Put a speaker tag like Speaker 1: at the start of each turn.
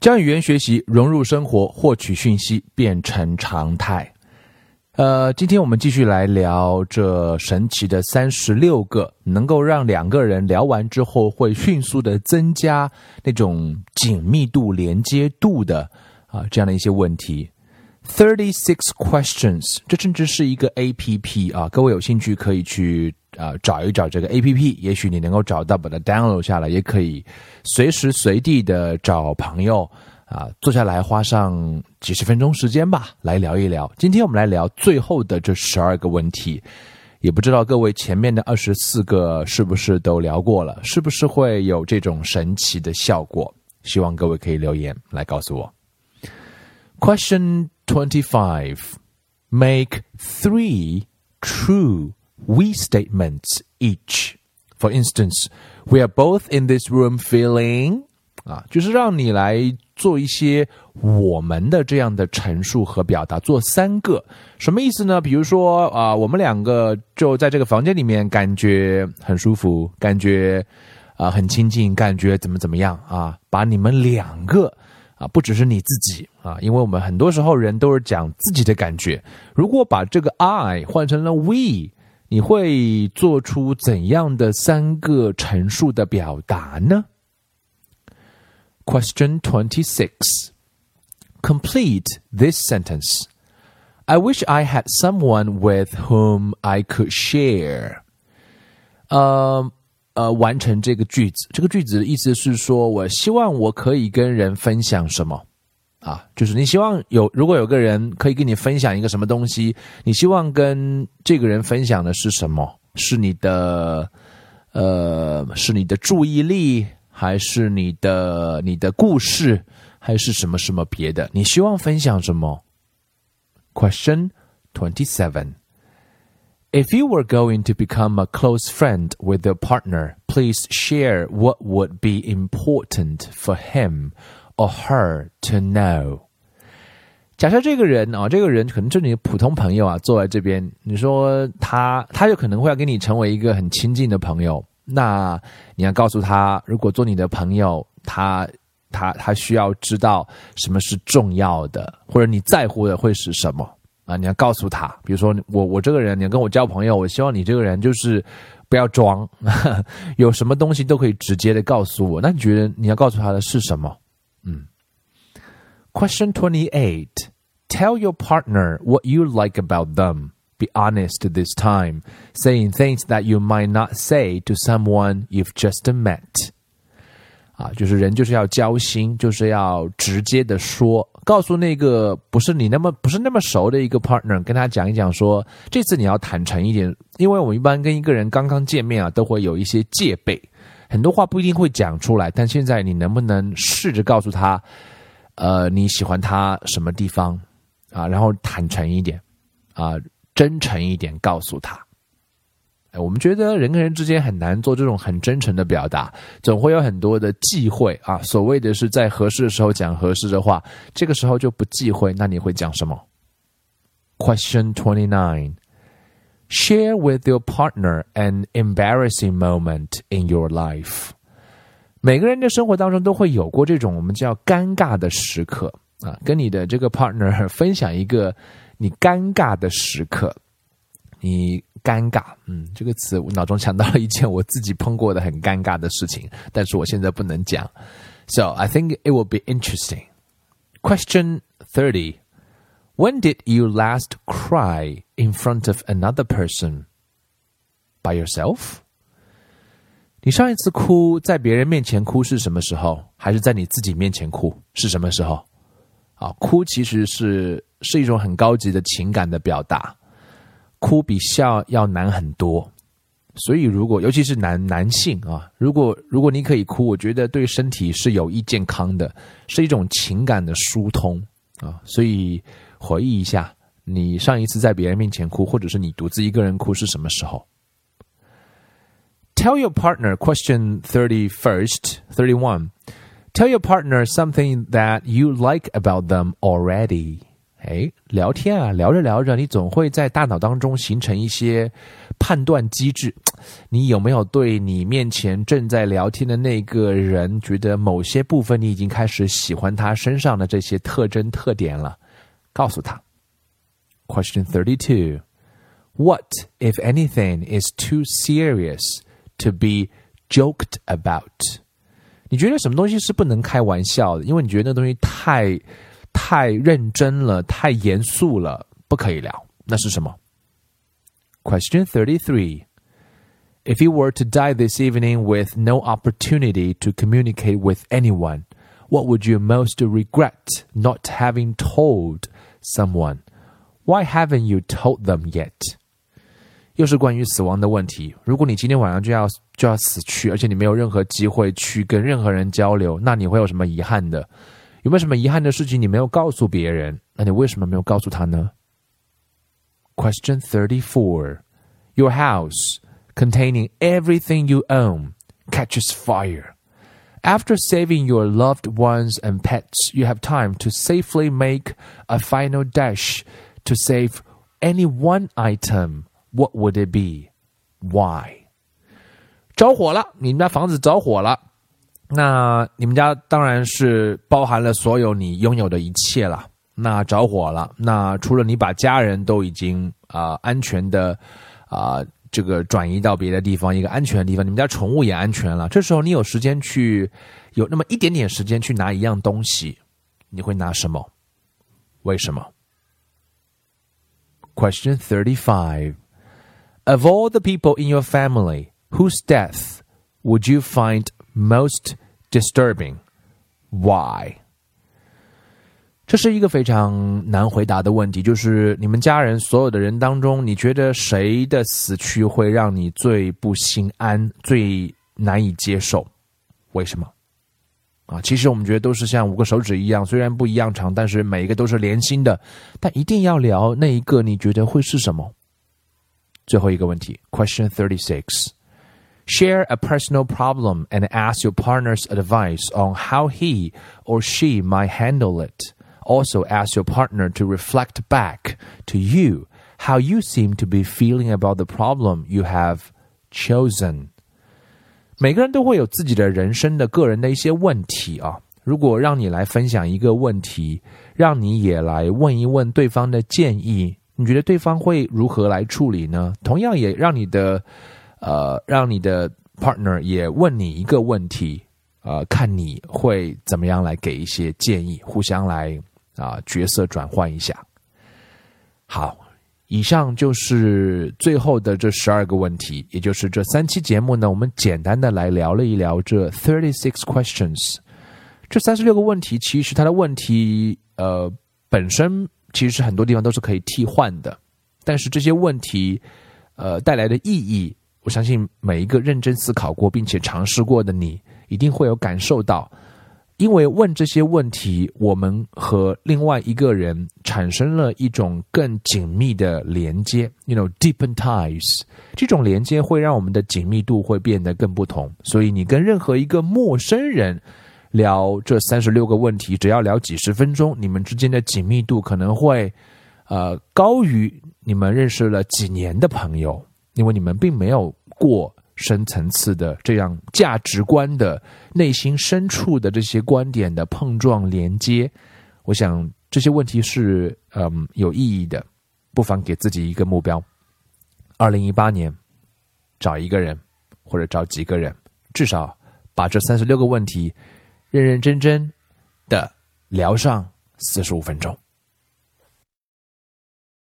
Speaker 1: 将语言学习融入生活，获取讯息变成常态。呃，今天我们继续来聊这神奇的三十六个能够让两个人聊完之后会迅速的增加那种紧密度、连接度的啊这样的一些问题。Thirty six questions，这甚至是一个 A P P 啊，各位有兴趣可以去。啊，找一找这个 A P P，也许你能够找到，把它 download 下来，也可以随时随地的找朋友啊，坐下来花上几十分钟时间吧，来聊一聊。今天我们来聊最后的这十二个问题，也不知道各位前面的二十四个是不是都聊过了，是不是会有这种神奇的效果？希望各位可以留言来告诉我。Question twenty five: Make three true. We statements each. For instance, we are both in this room feeling 啊，就是让你来做一些我们的这样的陈述和表达，做三个，什么意思呢？比如说啊，我们两个就在这个房间里面，感觉很舒服，感觉啊很亲近，感觉怎么怎么样啊？把你们两个啊，不只是你自己啊，因为我们很多时候人都是讲自己的感觉。如果把这个 I 换成了 we。你会做出怎样的三个陈述的表达呢？Question twenty six. Complete this sentence. I wish I had someone with whom I could share. 呃呃，完成这个句子。这个句子的意思是说，我希望我可以跟人分享什么。 啊，就是你希望有，如果有个人可以跟你分享一个什么东西，你希望跟这个人分享的是什么？是你的，呃，是你的注意力，还是你的你的故事，还是什么什么别的？你希望分享什么？Question twenty seven. If you were going to become a close friend with your partner, please share what would be important for him or her to know。假设这个人啊，这个人可能是你普通朋友啊，坐在这边，你说他，他就可能会要跟你成为一个很亲近的朋友。那你要告诉他，如果做你的朋友，他他他需要知道什么是重要的，或者你在乎的会是什么啊？你要告诉他，比如说我我这个人，你要跟我交朋友，我希望你这个人就是不要装，有什么东西都可以直接的告诉我。那你觉得你要告诉他的是什么 Question 28. Tell your partner what you like about them. Be honest this time, saying things that you might not say to someone you've just met. 啊，就是人就是要交心，就是要直接的说，告诉那个不是你那么不是那么熟的一个 partner，跟他讲一讲，说这次你要坦诚一点，因为我们一般跟一个人刚刚见面啊，都会有一些戒备。很多话不一定会讲出来，但现在你能不能试着告诉他， 呃，你喜欢他什么地方啊？然后坦诚一点，啊，真诚一点，告诉他。哎，我们觉得人跟人之间很难做这种很真诚的表达，总会有很多的忌讳啊。所谓的是在合适的时候讲合适的话，这个时候就不忌讳。那你会讲什么？Question twenty nine. Share with your partner an embarrassing moment in your life。每个人的生活当中都会有过这种我们叫尴尬的时刻啊，跟你的这个 partner 分享一个你尴尬的时刻。你尴尬，嗯，这个词我脑中想到了一件我自己碰过的很尴尬的事情，但是我现在不能讲。So I think it will be interesting. Question thirty. When did you last cry in front of another person? By yourself? 你上一次哭在别人面前哭是什么时候？还是在你自己面前哭是什么时候？啊，哭其实是是一种很高级的情感的表达，哭比笑要难很多。所以，如果尤其是男男性啊，如果如果你可以哭，我觉得对身体是有益健康的，是一种情感的疏通啊。所以。回忆一下，你上一次在别人面前哭，或者是你独自一个人哭是什么时候 ？Tell your partner question thirty first thirty one. Tell your partner something that you like about them already. 哎，聊天啊，聊着聊着，你总会在大脑当中形成一些 判断机制，你有没有对你面前正在聊天的那个人，觉得某些部分你已经开始喜欢他身上的这些特征特点了？告诉他。Question thirty two. What, if anything, is too serious to be joked about? 你觉得什么东西是不能开玩笑的？因为你觉得那东西太太认真了，太严肃了，不可以聊。那是什么？Question thirty-three. If you were to die this evening with no opportunity to communicate with anyone, what would you most regret not having told someone? Why haven't you told them yet? 又是关于死亡的问题。如果你今天晚上就要就要死去，而且你没有任何机会去跟任何人交流，那你会有什么遗憾的？有没有什么遗憾的事情你没有告诉别人？那你为什么没有告诉他呢？Question thirty-four: Your house, containing everything you own, catches fire. After saving your loved ones and pets, you have time to safely make a final dash to save any one item what would it be? Why? 着火了，你们家房子着火了。那你们家当然是包含了所有你拥有的一切了。那着火了，那除了你把家人都已经啊、安全的啊、这个转移到别的地方，一个安全的地方，你们家宠物也安全了。这时候你有时间去，有那么一点点时间去拿一样东西，你会拿什么？为什么？Question thirty-five. Of all the people in your family, whose death would you find most disturbing? Why? 这是一个非常难回答的问题，就是你们家人所有的人当中，你觉得谁的死去会让你最不心安、最难以接受？为什么？啊，其实我们觉得都是像五个手指一样，虽然不一样长，但是每一个都是连心的。但一定要聊那一个，你觉得会是什么？最后一个问题，Question thirty six. Share a personal problem and ask your partner's advice on how he or she might handle it. Also, ask your partner to reflect back to you how you seem to be feeling about the problem you have chosen. 每个人都会有自己的人生的个人的一些问题啊。如果让你来分享一个问题，让你也来问一问对方的建议， 你觉得对方会如何来处理呢？同样也让你的呃，让你的 partner 也问你一个问题，呃，看你会怎么样来给一些建议，互相来啊角色转换一下。好，以上就是最后的这十二个问题，也就是这三期节目呢，我们简单的来聊了一聊这 thirty six questions，这三十六个问题，其实它的问题呃本身。其实很多地方都是可以替换的，但是这些问题，呃带来的意义，我相信每一个认真思考过并且尝试过的你，一定会有感受到。因为问这些问题，我们和另外一个人产生了一种更紧密的连接，you know deepen ties。这种连接会让我们的紧密度会变得更不同。所以你跟任何一个陌生人。聊这三十六个问题，只要聊几十分钟，你们之间的紧密度可能会，呃，高于你们认识了几年的朋友，因为你们并没有过深层次的这样价值观的内心深处的这些观点的碰撞连接。我想这些问题是嗯有意义的，不妨给自己一个目标：二零一八年找一个人或者找几个人，至少把这三十六个问题。认认真真的聊上四十五分钟。